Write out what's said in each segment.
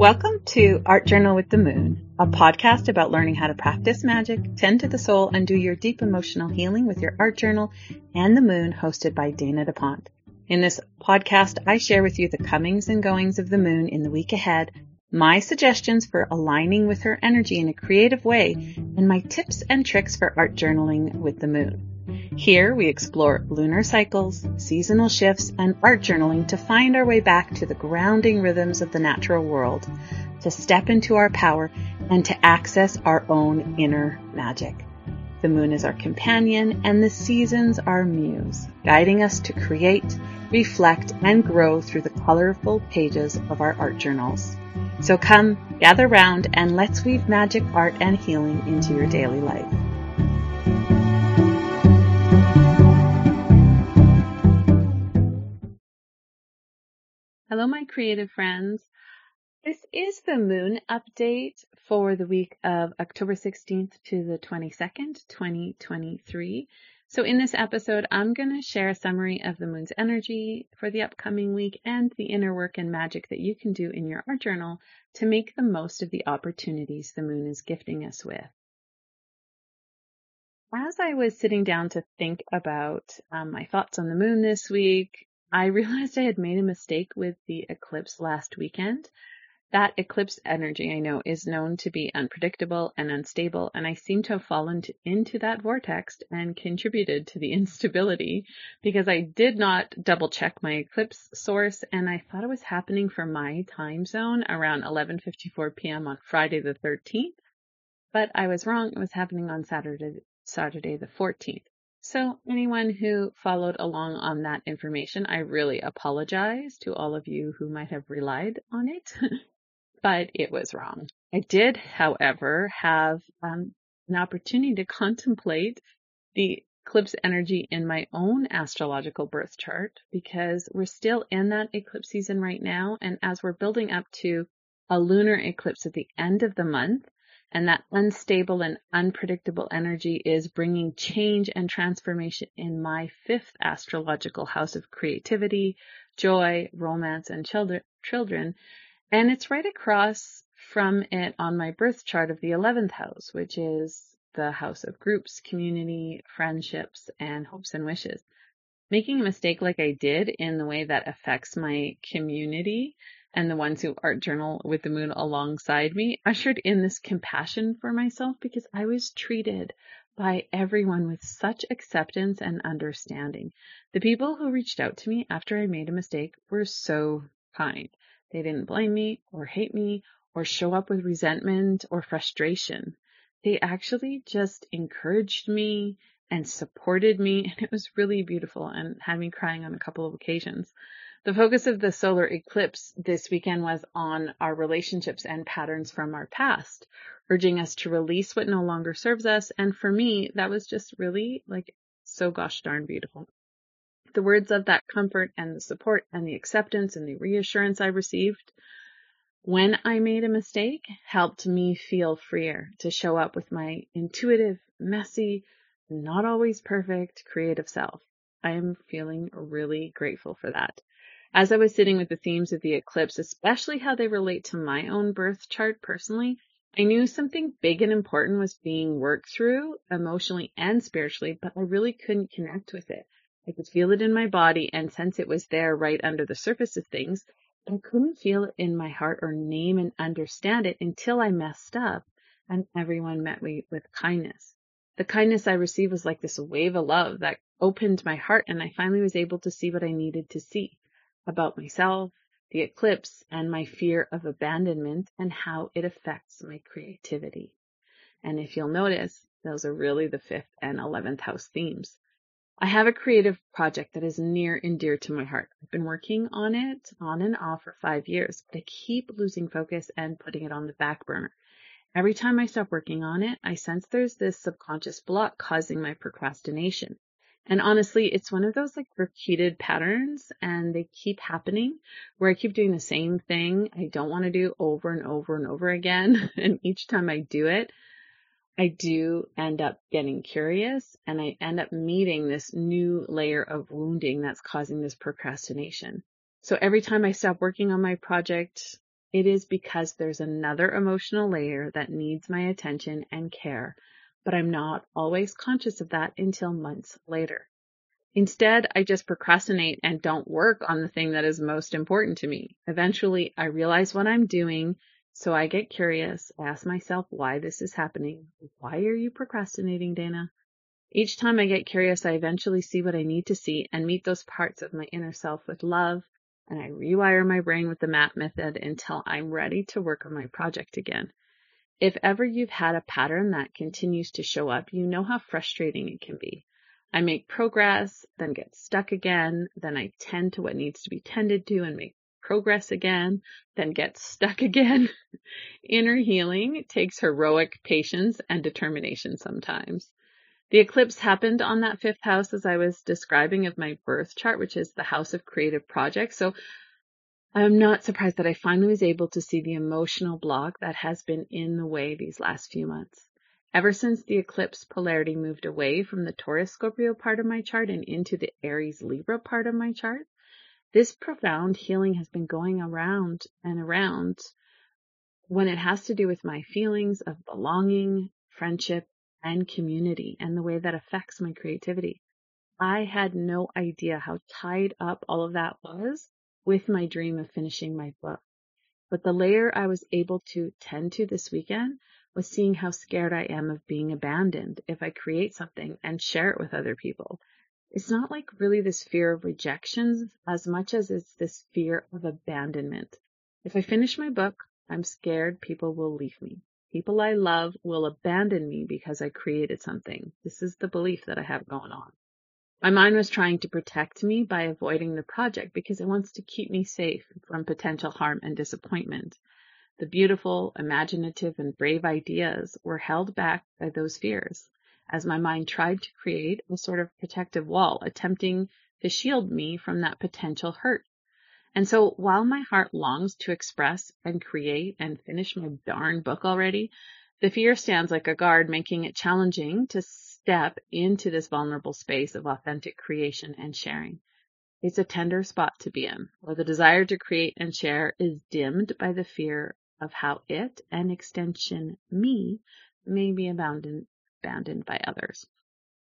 Welcome to Art Journal with the Moon, a podcast about learning how to practice magic, tend to the soul, and do your deep emotional healing with your art journal and the moon, hosted by Dana D'Aponte. In this podcast, I share with you the comings and goings of the moon in the week ahead, my suggestions for aligning with her energy in a creative way, and my tips and tricks for art journaling with the moon. Here we explore lunar cycles, seasonal shifts, and art journaling to find our way back to the grounding rhythms of the natural world, to step into our power, and to access our own inner magic. The moon is our companion and the seasons our muse, guiding us to create, reflect, and grow through the colorful pages of our art journals. So come, gather round, and let's weave magic, art, and healing into your daily life. Hello, my creative friends. This is the moon update for the week of October 16th to the 22nd, 2023. So in this episode, I'm going to share a summary of the moon's energy for the upcoming week and the inner work and magic that you can do in your art journal to make the most of the opportunities the moon is gifting us with. As I was sitting down to think about um, my thoughts on the moon this week, I realized I had made a mistake with the eclipse last weekend. That eclipse energy, I know, is known to be unpredictable and unstable, and I seem to have fallen to, into that vortex and contributed to the instability because I did not double check my eclipse source and I thought it was happening for my time zone around 11:54 p.m. on Friday the 13th, but I was wrong. It was happening on Saturday Saturday the 14th. So anyone who followed along on that information, I really apologize to all of you who might have relied on it, but it was wrong. I did, however, have um, an opportunity to contemplate the eclipse energy in my own astrological birth chart because we're still in that eclipse season right now. And as we're building up to a lunar eclipse at the end of the month, and that unstable and unpredictable energy is bringing change and transformation in my fifth astrological house of creativity, joy, romance, and children. And it's right across from it on my birth chart of the 11th house, which is the house of groups, community, friendships, and hopes and wishes. Making a mistake like I did in the way that affects my community and the ones who art journal with the moon alongside me ushered in this compassion for myself because I was treated by everyone with such acceptance and understanding. The people who reached out to me after I made a mistake were so kind. They didn't blame me or hate me or show up with resentment or frustration. They actually just encouraged me and supported me and it was really beautiful and had me crying on a couple of occasions. The focus of the solar eclipse this weekend was on our relationships and patterns from our past, urging us to release what no longer serves us. And for me, that was just really like so gosh darn beautiful. The words of that comfort and the support and the acceptance and the reassurance I received when I made a mistake helped me feel freer to show up with my intuitive, messy, not always perfect creative self. I am feeling really grateful for that. As I was sitting with the themes of the eclipse, especially how they relate to my own birth chart personally, I knew something big and important was being worked through emotionally and spiritually, but I really couldn't connect with it. I could feel it in my body and sense it was there right under the surface of things, but I couldn't feel it in my heart or name and understand it until I messed up and everyone met me with kindness. The kindness I received was like this wave of love that opened my heart and I finally was able to see what I needed to see about myself, the eclipse, and my fear of abandonment and how it affects my creativity. And if you'll notice, those are really the fifth and 11th house themes. I have a creative project that is near and dear to my heart. I've been working on it on and off for five years, but I keep losing focus and putting it on the back burner. Every time I stop working on it, I sense there's this subconscious block causing my procrastination. And honestly, it's one of those like repeated patterns and they keep happening where I keep doing the same thing I don't want to do over and over and over again. And each time I do it, I do end up getting curious and I end up meeting this new layer of wounding that's causing this procrastination. So every time I stop working on my project, it is because there's another emotional layer that needs my attention and care, but I'm not always conscious of that until months later. Instead, I just procrastinate and don't work on the thing that is most important to me. Eventually, I realize what I'm doing, so I get curious, ask myself why this is happening. Why are you procrastinating, Dana? Each time I get curious, I eventually see what I need to see and meet those parts of my inner self with love, and I rewire my brain with the MAP method until I'm ready to work on my project again. If ever you've had a pattern that continues to show up, you know how frustrating it can be. I make progress, then get stuck again, then I tend to what needs to be tended to and make progress again, then get stuck again. Inner healing takes heroic patience and determination sometimes. The eclipse happened on that fifth house as I was describing of my birth chart, which is the house of creative projects. So I'm not surprised that I finally was able to see the emotional block that has been in the way these last few months. Ever since the eclipse polarity moved away from the Taurus Scorpio part of my chart and into the Aries Libra part of my chart, this profound healing has been going around and around when it has to do with my feelings of belonging, friendship, and community and the way that affects my creativity. I had no idea how tied up all of that was with my dream of finishing my book. But the layer I was able to tend to this weekend was seeing how scared I am of being abandoned if I create something and share it with other people. It's not like really this fear of rejection as much as it's this fear of abandonment. If I finish my book, I'm scared people will leave me. People I love will abandon me because I created something. This is the belief that I have going on. My mind was trying to protect me by avoiding the project because it wants to keep me safe from potential harm and disappointment. The beautiful, imaginative, and brave ideas were held back by those fears, as my mind tried to create a sort of protective wall, attempting to shield me from that potential hurt. And so while my heart longs to express and create and finish my darn book already, the fear stands like a guard, making it challenging to step into this vulnerable space of authentic creation and sharing. It's a tender spot to be in, where the desire to create and share is dimmed by the fear of how it, and extension me, may be abandoned, abandoned by others.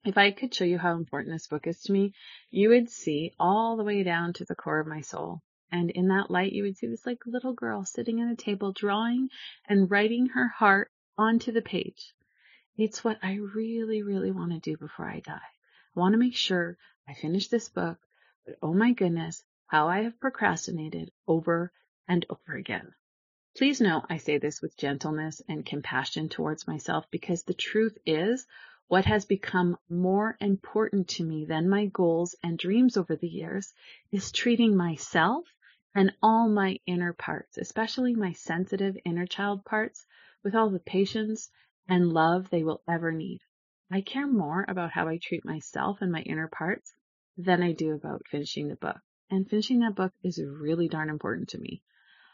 If I could show you how important this book is to me, you would see all the way down to the core of my soul. And in that light, you would see this like little girl sitting at a table drawing and writing her heart onto the page. It's what I really, really want to do before I die. I want to make sure I finish this book, but oh my goodness, how I have procrastinated over and over again. Please know I say this with gentleness and compassion towards myself because the truth is what has become more important to me than my goals and dreams over the years is treating myself and all my inner parts, especially my sensitive inner child parts, with all the patience and love they will ever need. I care more about how I treat myself and my inner parts than I do about finishing the book. And finishing that book is really darn important to me.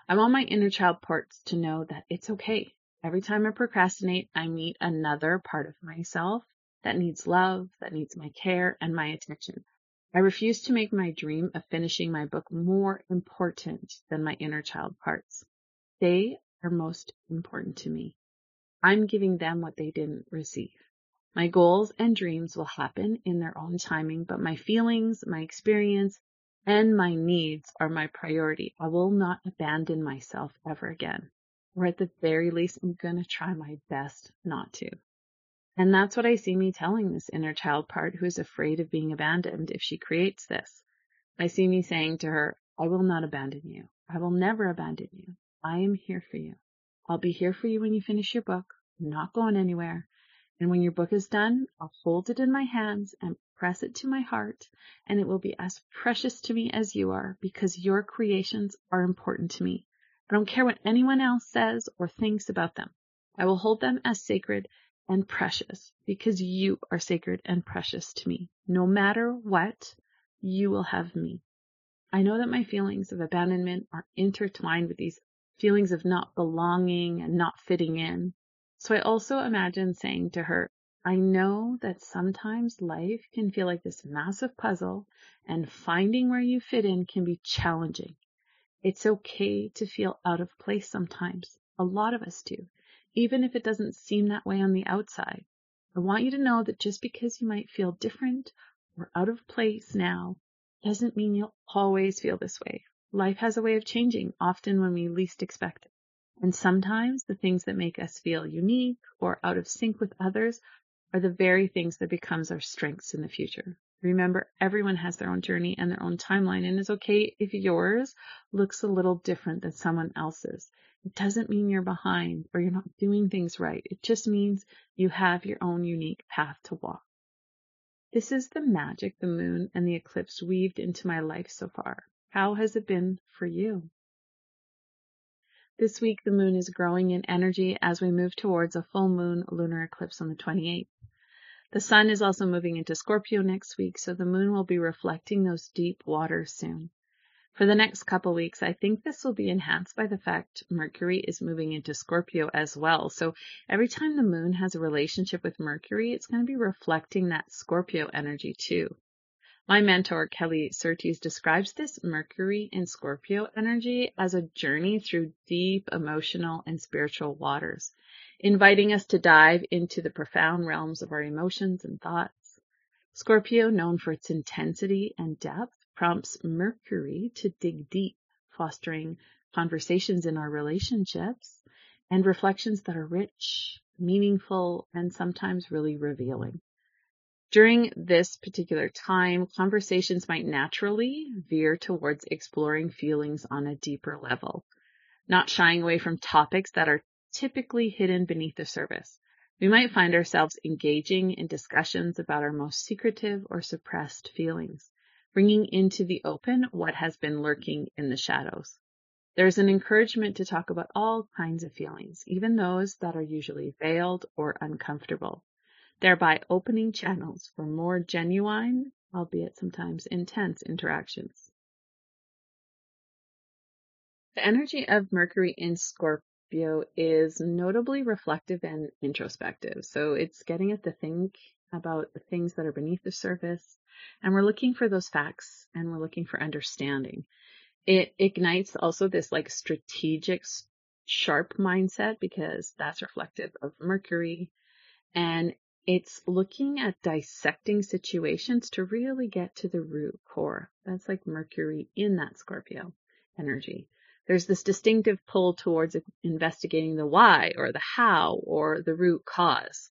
I want my inner child parts to know that it's okay. Every time I procrastinate, I meet another part of myself that needs love, that needs my care and my attention. I refuse to make my dream of finishing my book more important than my inner child parts. They are most important to me. I'm giving them what they didn't receive. My goals and dreams will happen in their own timing, but my feelings, my experience, and my needs are my priority. I will not abandon myself ever again. Or at the very least, I'm going to try my best not to. And that's what I see me telling this inner child part who is afraid of being abandoned if she creates this. I see me saying to her, I will not abandon you. I will never abandon you. I am here for you. I'll be here for you when you finish your book. Not going anywhere. And when your book is done, I'll hold it in my hands and press it to my heart, and it will be as precious to me as you are because your creations are important to me. I don't care what anyone else says or thinks about them. I will hold them as sacred and precious because you are sacred and precious to me. No matter what, you will have me. I know that my feelings of abandonment are intertwined with these feelings of not belonging and not fitting in. So I also imagine saying to her, I know that sometimes life can feel like this massive puzzle and finding where you fit in can be challenging. It's okay to feel out of place sometimes. A lot of us do, even if it doesn't seem that way on the outside. I want you to know that just because you might feel different or out of place now doesn't mean you'll always feel this way. Life has a way of changing, often when we least expect it. And sometimes the things that make us feel unique or out of sync with others are the very things that becomes our strengths in the future. Remember, everyone has their own journey and their own timeline, and it's okay if yours looks a little different than someone else's. It doesn't mean you're behind or you're not doing things right. It just means you have your own unique path to walk. This is the magic the moon and the eclipse weaved into my life so far. How has it been for you? This week, the moon is growing in energy as we move towards a full moon lunar eclipse on the 28th. The sun is also moving into Scorpio next week, so the moon will be reflecting those deep waters soon. For the next couple weeks, I think this will be enhanced by the fact Mercury is moving into Scorpio as well. So every time the moon has a relationship with Mercury, it's going to be reflecting that Scorpio energy too. My mentor, Kelly Surtees, describes this Mercury in Scorpio energy as a journey through deep emotional and spiritual waters, inviting us to dive into the profound realms of our emotions and thoughts. Scorpio, known for its intensity and depth, prompts Mercury to dig deep, fostering conversations in our relationships and reflections that are rich, meaningful, and sometimes really revealing. During this particular time, conversations might naturally veer towards exploring feelings on a deeper level, not shying away from topics that are typically hidden beneath the surface. We might find ourselves engaging in discussions about our most secretive or suppressed feelings, bringing into the open what has been lurking in the shadows. There's an encouragement to talk about all kinds of feelings, even those that are usually veiled or uncomfortable thereby opening channels for more genuine, albeit sometimes intense interactions. The energy of Mercury in Scorpio is notably reflective and introspective. So it's getting us to think about the things that are beneath the surface, and we're looking for those facts and we're looking for understanding. It ignites also this like strategic, sharp mindset because that's reflective of Mercury. And it's looking at dissecting situations to really get to the root core. That's like Mercury in that Scorpio energy. There's this distinctive pull towards investigating the why or the how or the root cause.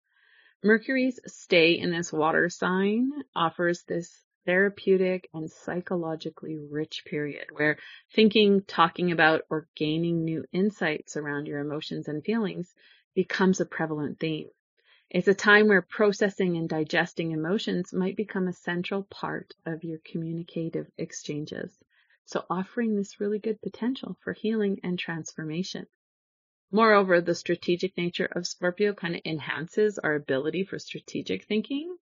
Mercury's stay in this water sign offers this therapeutic and psychologically rich period where thinking, talking about, or gaining new insights around your emotions and feelings becomes a prevalent theme. It's a time where processing and digesting emotions might become a central part of your communicative exchanges. So offering this really good potential for healing and transformation. Moreover, the strategic nature of Scorpio kind of enhances our ability for strategic thinking,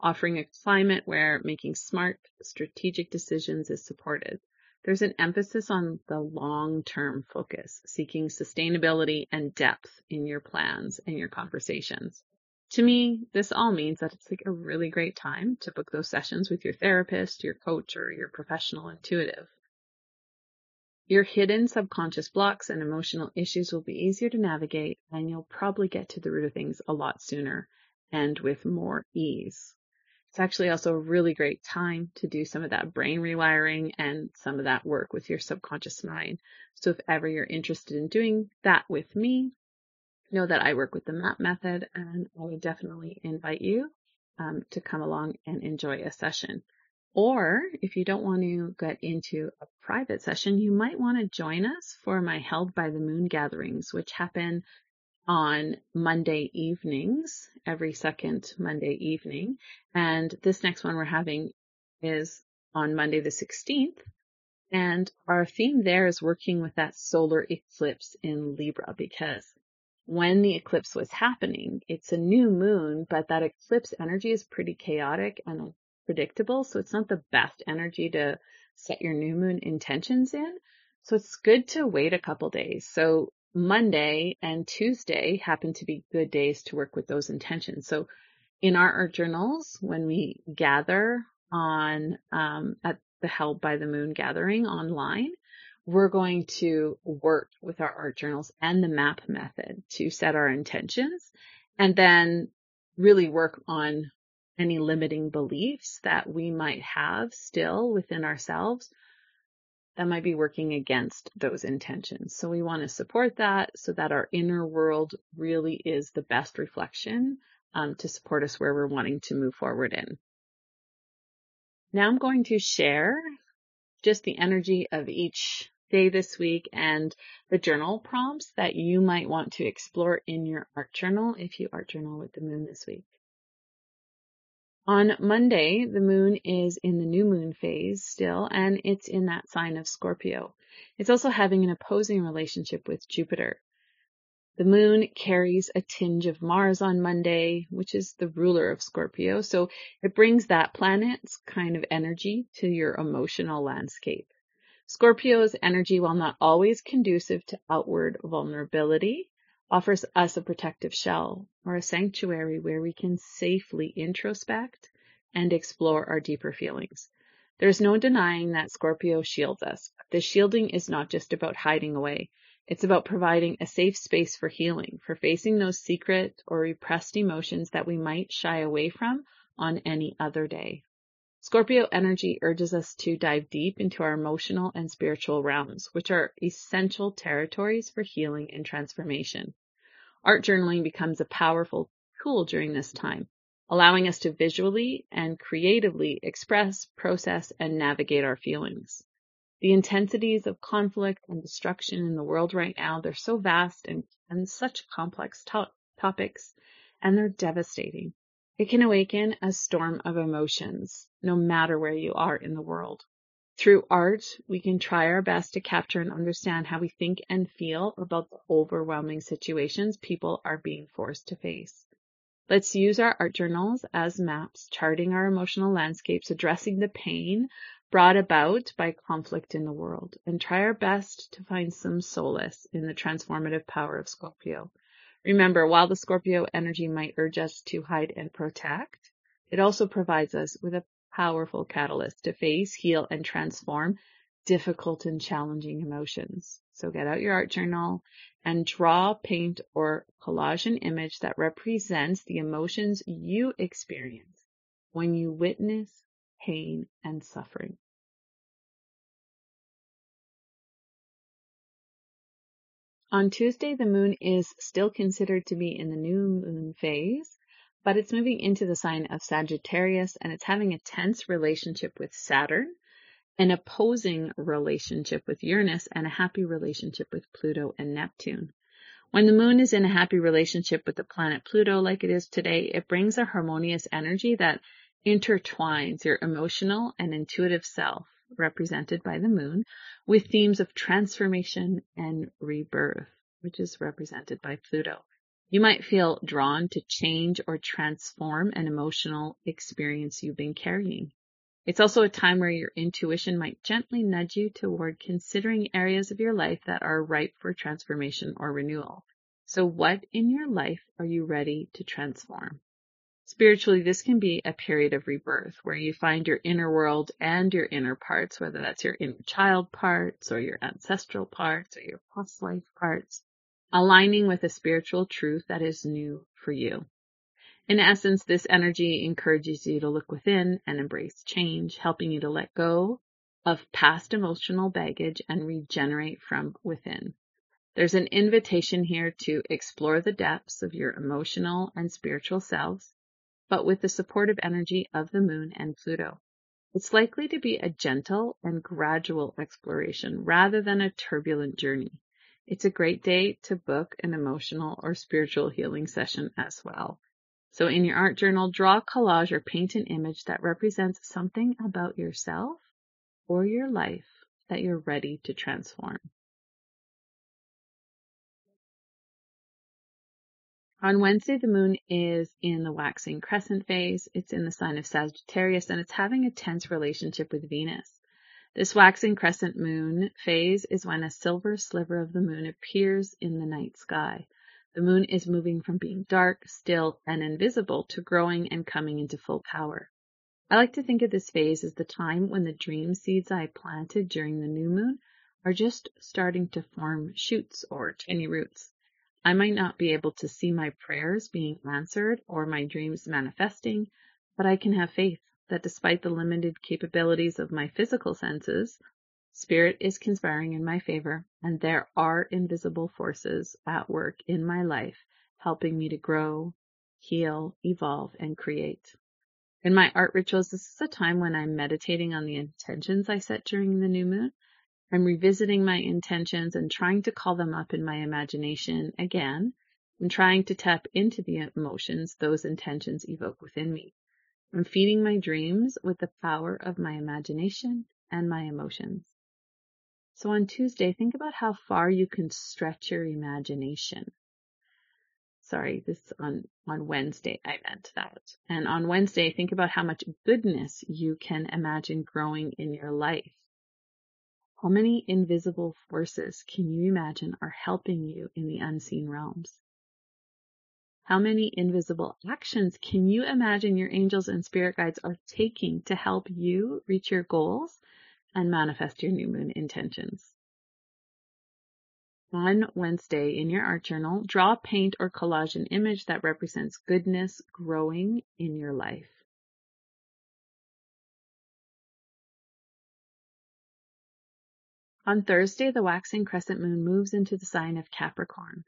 offering a climate where making smart strategic decisions is supported. There's an emphasis on the long-term focus, seeking sustainability and depth in your plans and your conversations. To me, this all means that it's like a really great time to book those sessions with your therapist, your coach, or your professional intuitive. Your hidden subconscious blocks and emotional issues will be easier to navigate and you'll probably get to the root of things a lot sooner and with more ease. It's actually also a really great time to do some of that brain rewiring and some of that work with your subconscious mind. So if ever you're interested in doing that with me, know that I work with the MAP method and I would definitely invite you um, to come along and enjoy a session. Or if you don't want to get into a private session, you might want to join us for my Held by the Moon gatherings, which happen on Monday evenings, every second Monday evening. And this next one we're having is on Monday the 16th. And our theme there is working with that solar eclipse in Libra because when the eclipse was happening. It's a new moon, but that eclipse energy is pretty chaotic and predictable. So it's not the best energy to set your new moon intentions in. So it's good to wait a couple days. So Monday and Tuesday happen to be good days to work with those intentions. So in our, our journals, when we gather on um, at the Held by the Moon gathering online, we're going to work with our art journals and the map method to set our intentions and then really work on any limiting beliefs that we might have still within ourselves that might be working against those intentions. So we want to support that so that our inner world really is the best reflection um, to support us where we're wanting to move forward in. Now I'm going to share just the energy of each day this week and the journal prompts that you might want to explore in your art journal if you art journal with the moon this week. On Monday, the moon is in the new moon phase still, and it's in that sign of Scorpio. It's also having an opposing relationship with Jupiter. The moon carries a tinge of Mars on Monday, which is the ruler of Scorpio. So it brings that planet's kind of energy to your emotional landscape. Scorpio's energy, while not always conducive to outward vulnerability, offers us a protective shell or a sanctuary where we can safely introspect and explore our deeper feelings. There's no denying that Scorpio shields us. The shielding is not just about hiding away. It's about providing a safe space for healing, for facing those secret or repressed emotions that we might shy away from on any other day. Scorpio energy urges us to dive deep into our emotional and spiritual realms, which are essential territories for healing and transformation. Art journaling becomes a powerful tool during this time, allowing us to visually and creatively express, process, and navigate our feelings. The intensities of conflict and destruction in the world right now, they're so vast and, and such complex to- topics, and they're devastating. It can awaken a storm of emotions, no matter where you are in the world. Through art, we can try our best to capture and understand how we think and feel about the overwhelming situations people are being forced to face. Let's use our art journals as maps, charting our emotional landscapes, addressing the pain brought about by conflict in the world, and try our best to find some solace in the transformative power of Scorpio. Remember, while the Scorpio energy might urge us to hide and protect, it also provides us with a powerful catalyst to face, heal, and transform difficult and challenging emotions. So get out your art journal and draw, paint, or collage an image that represents the emotions you experience when you witness pain and suffering. On Tuesday, the moon is still considered to be in the new moon phase, but it's moving into the sign of Sagittarius and it's having a tense relationship with Saturn, an opposing relationship with Uranus, and a happy relationship with Pluto and Neptune. When the moon is in a happy relationship with the planet Pluto, like it is today, it brings a harmonious energy that intertwines your emotional and intuitive self represented by the moon, with themes of transformation and rebirth, which is represented by Pluto. You might feel drawn to change or transform an emotional experience you've been carrying. It's also a time where your intuition might gently nudge you toward considering areas of your life that are ripe for transformation or renewal. So what in your life are you ready to transform? Spiritually, this can be a period of rebirth where you find your inner world and your inner parts, whether that's your inner child parts or your ancestral parts or your past life parts, aligning with a spiritual truth that is new for you. In essence, this energy encourages you to look within and embrace change, helping you to let go of past emotional baggage and regenerate from within. There's an invitation here to explore the depths of your emotional and spiritual selves but with the supportive energy of the moon and Pluto. It's likely to be a gentle and gradual exploration rather than a turbulent journey. It's a great day to book an emotional or spiritual healing session as well. So in your art journal, draw a collage or paint an image that represents something about yourself or your life that you're ready to transform. On Wednesday, the moon is in the waxing crescent phase. It's in the sign of Sagittarius and it's having a tense relationship with Venus. This waxing crescent moon phase is when a silver sliver of the moon appears in the night sky. The moon is moving from being dark, still, and invisible to growing and coming into full power. I like to think of this phase as the time when the dream seeds I planted during the new moon are just starting to form shoots or tiny roots. I might not be able to see my prayers being answered or my dreams manifesting, but I can have faith that despite the limited capabilities of my physical senses, Spirit is conspiring in my favor, and there are invisible forces at work in my life helping me to grow, heal, evolve, and create. In my art rituals, this is a time when I'm meditating on the intentions I set during the new moon. I'm revisiting my intentions and trying to call them up in my imagination again and trying to tap into the emotions those intentions evoke within me. I'm feeding my dreams with the power of my imagination and my emotions. So on Tuesday, think about how far you can stretch your imagination sorry, this on, on Wednesday, I meant that. And on Wednesday, think about how much goodness you can imagine growing in your life. How many invisible forces can you imagine are helping you in the unseen realms? How many invisible actions can you imagine your angels and spirit guides are taking to help you reach your goals and manifest your new moon intentions? On Wednesday in your art journal, draw, paint, or collage an image that represents goodness growing in your life. On Thursday, the waxing crescent moon moves into the sign of Capricorn.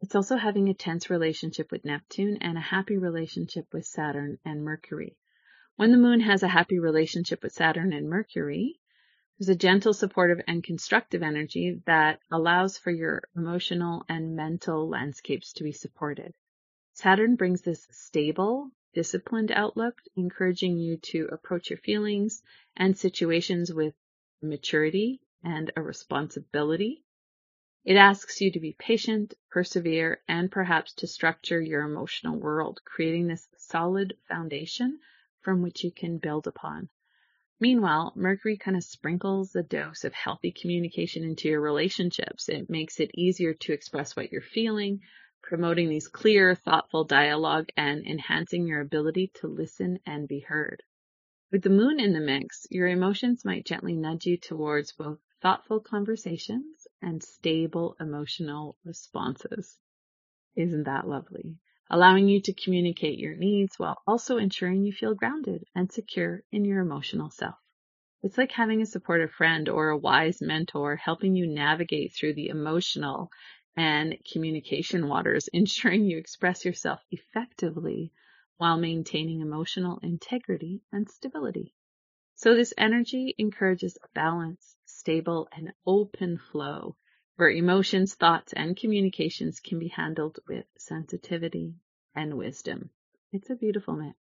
It's also having a tense relationship with Neptune and a happy relationship with Saturn and Mercury. When the moon has a happy relationship with Saturn and Mercury, there's a gentle, supportive, and constructive energy that allows for your emotional and mental landscapes to be supported. Saturn brings this stable, disciplined outlook, encouraging you to approach your feelings and situations with maturity and a responsibility. It asks you to be patient, persevere, and perhaps to structure your emotional world, creating this solid foundation from which you can build upon. Meanwhile, Mercury kind of sprinkles a dose of healthy communication into your relationships. It makes it easier to express what you're feeling, promoting these clear, thoughtful dialogue and enhancing your ability to listen and be heard. With the moon in the mix, your emotions might gently nudge you towards both thoughtful conversations and stable emotional responses. Isn't that lovely? allowing you to communicate your needs while also ensuring you feel grounded and secure in your emotional self. It's like having a supportive friend or a wise mentor helping you navigate through the emotional and communication waters, ensuring you express yourself effectively while maintaining emotional integrity and stability. So this energy encourages a balanced, stable, and open flow where emotions, thoughts, and communications can be handled with sensitivity and wisdom. It's a beautiful mix.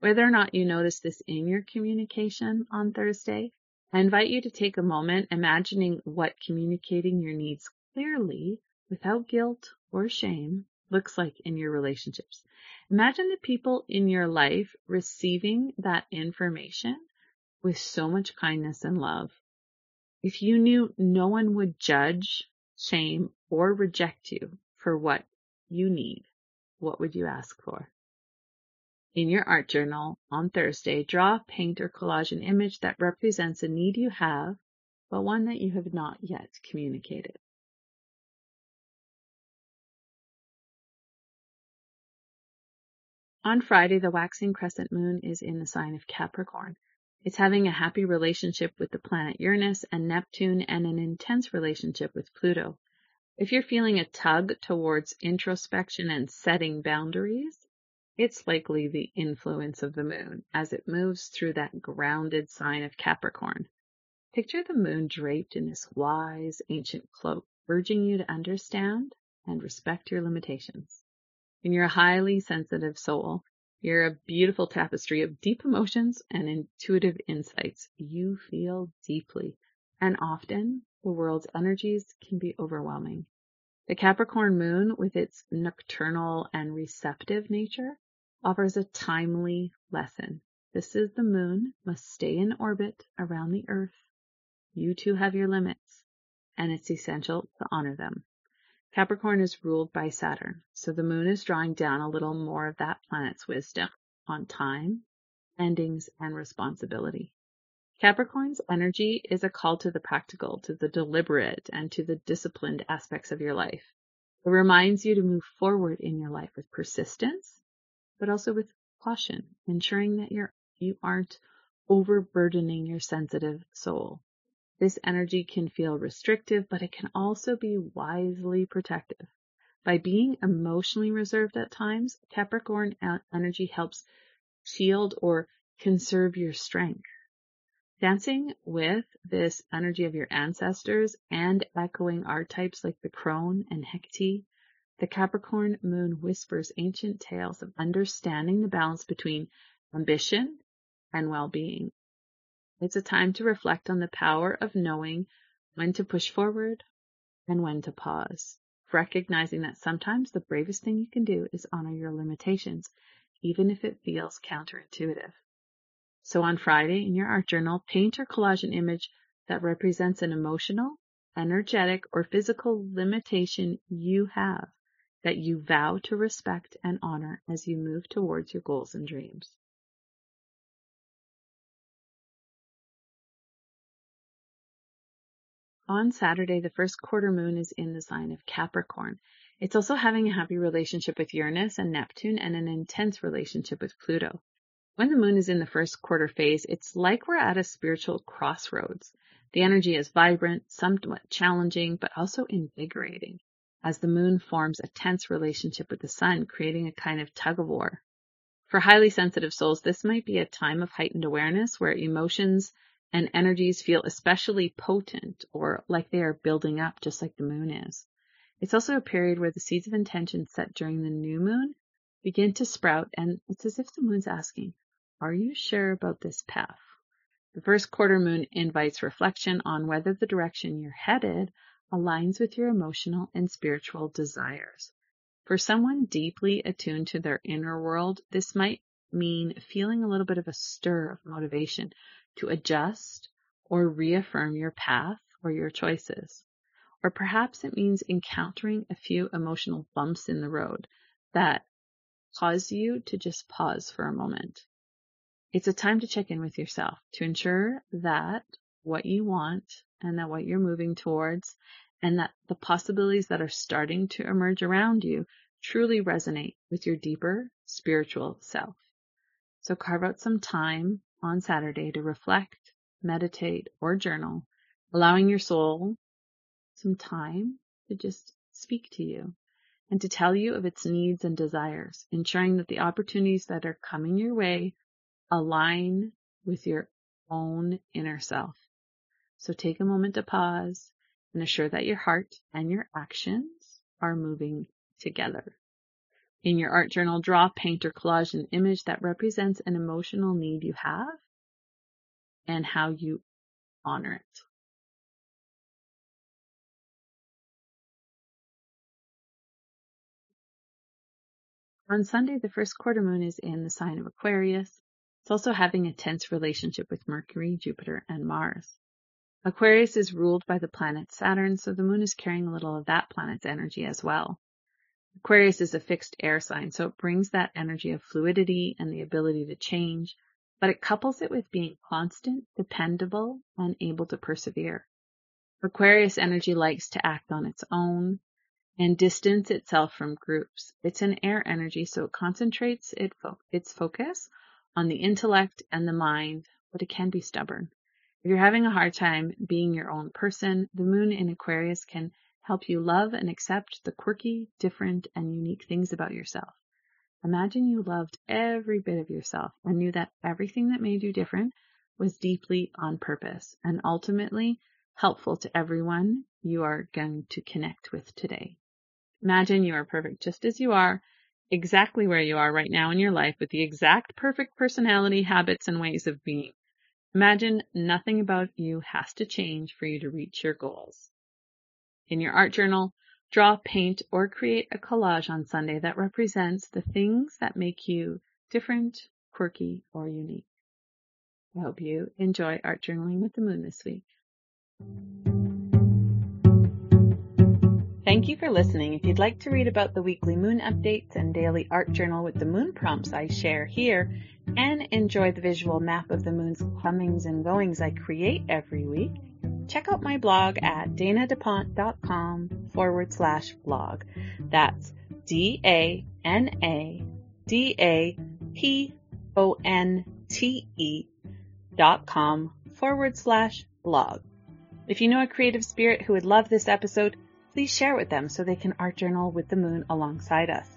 Whether or not you notice this in your communication on Thursday, I invite you to take a moment imagining what communicating your needs clearly without guilt or shame looks like in your relationships. Imagine the people in your life receiving that information with so much kindness and love if you knew no one would judge, shame, or reject you for what you need, what would you ask for? In your art journal on Thursday, draw, paint, or collage an image that represents a need you have, but one that you have not yet communicated. On Friday, the waxing crescent moon is in the sign of Capricorn. It's having a happy relationship with the planet Uranus and Neptune and an intense relationship with Pluto. If you're feeling a tug towards introspection and setting boundaries, it's likely the influence of the moon as it moves through that grounded sign of Capricorn. Picture the moon draped in this wise, ancient cloak, urging you to understand and respect your limitations. In your highly sensitive soul, you're a beautiful tapestry of deep emotions and intuitive insights. You feel deeply, and often the world's energies can be overwhelming. The Capricorn moon, with its nocturnal and receptive nature, offers a timely lesson. This is the moon must stay in orbit around the earth. You too have your limits, and it's essential to honor them. Capricorn is ruled by Saturn, so the moon is drawing down a little more of that planet's wisdom on time, endings, and responsibility. Capricorn's energy is a call to the practical, to the deliberate, and to the disciplined aspects of your life. It reminds you to move forward in your life with persistence, but also with caution, ensuring that you're, you aren't overburdening your sensitive soul. This energy can feel restrictive, but it can also be wisely protective. By being emotionally reserved at times, Capricorn energy helps shield or conserve your strength. Dancing with this energy of your ancestors and echoing archetypes like the crone and Hecate, the Capricorn moon whispers ancient tales of understanding the balance between ambition and well-being. It's a time to reflect on the power of knowing when to push forward and when to pause, recognizing that sometimes the bravest thing you can do is honor your limitations, even if it feels counterintuitive. So on Friday in your art journal, paint or collage an image that represents an emotional, energetic, or physical limitation you have that you vow to respect and honor as you move towards your goals and dreams. On Saturday, the first quarter moon is in the sign of Capricorn. It's also having a happy relationship with Uranus and Neptune and an intense relationship with Pluto. When the moon is in the first quarter phase, it's like we're at a spiritual crossroads. The energy is vibrant, somewhat challenging, but also invigorating, as the moon forms a tense relationship with the sun, creating a kind of tug of war. For highly sensitive souls, this might be a time of heightened awareness where emotions and energies feel especially potent or like they are building up just like the moon is. It's also a period where the seeds of intention set during the new moon begin to sprout and it's as if the moon's asking, are you sure about this path? The first quarter moon invites reflection on whether the direction you're headed aligns with your emotional and spiritual desires. For someone deeply attuned to their inner world, this might mean feeling a little bit of a stir of motivation to adjust or reaffirm your path or your choices. Or perhaps it means encountering a few emotional bumps in the road that cause you to just pause for a moment. It's a time to check in with yourself to ensure that what you want and that what you're moving towards and that the possibilities that are starting to emerge around you truly resonate with your deeper spiritual self. So carve out some time on Saturday to reflect, meditate, or journal, allowing your soul some time to just speak to you and to tell you of its needs and desires, ensuring that the opportunities that are coming your way align with your own inner self. So take a moment to pause and assure that your heart and your actions are moving together. In your art journal, draw, paint, or collage an image that represents an emotional need you have and how you honor it. On Sunday, the first quarter moon is in the sign of Aquarius. It's also having a tense relationship with Mercury, Jupiter, and Mars. Aquarius is ruled by the planet Saturn, so the moon is carrying a little of that planet's energy as well. Aquarius is a fixed air sign, so it brings that energy of fluidity and the ability to change, but it couples it with being constant, dependable, and able to persevere. Aquarius energy likes to act on its own and distance itself from groups. It's an air energy, so it concentrates its focus on the intellect and the mind, but it can be stubborn. If you're having a hard time being your own person, the moon in Aquarius can help you love and accept the quirky, different, and unique things about yourself. Imagine you loved every bit of yourself and knew that everything that made you different was deeply on purpose and ultimately helpful to everyone you are going to connect with today. Imagine you are perfect just as you are exactly where you are right now in your life with the exact perfect personality, habits, and ways of being. Imagine nothing about you has to change for you to reach your goals. In your art journal, draw, paint, or create a collage on Sunday that represents the things that make you different, quirky, or unique. I hope you enjoy art journaling with the moon this week. Thank you for listening. If you'd like to read about the weekly moon updates and daily art journal with the moon prompts I share here, and enjoy the visual map of the moon's comings and goings I create every week, check out my blog at danadaponte.com forward slash blog. That's D A N A D A P O N T E dot com forward slash blog. If you know a creative spirit who would love this episode, please share with them so they can art journal with the moon alongside us.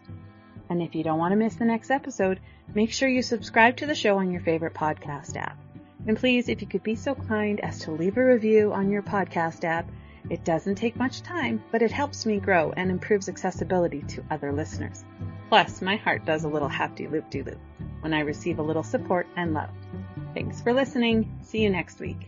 And if you don't want to miss the next episode, make sure you subscribe to the show on your favorite podcast app. And please, if you could be so kind as to leave a review on your podcast app, it doesn't take much time, but it helps me grow and improves accessibility to other listeners. Plus, my heart does a little happy loop de loop when I receive a little support and love. Thanks for listening. See you next week.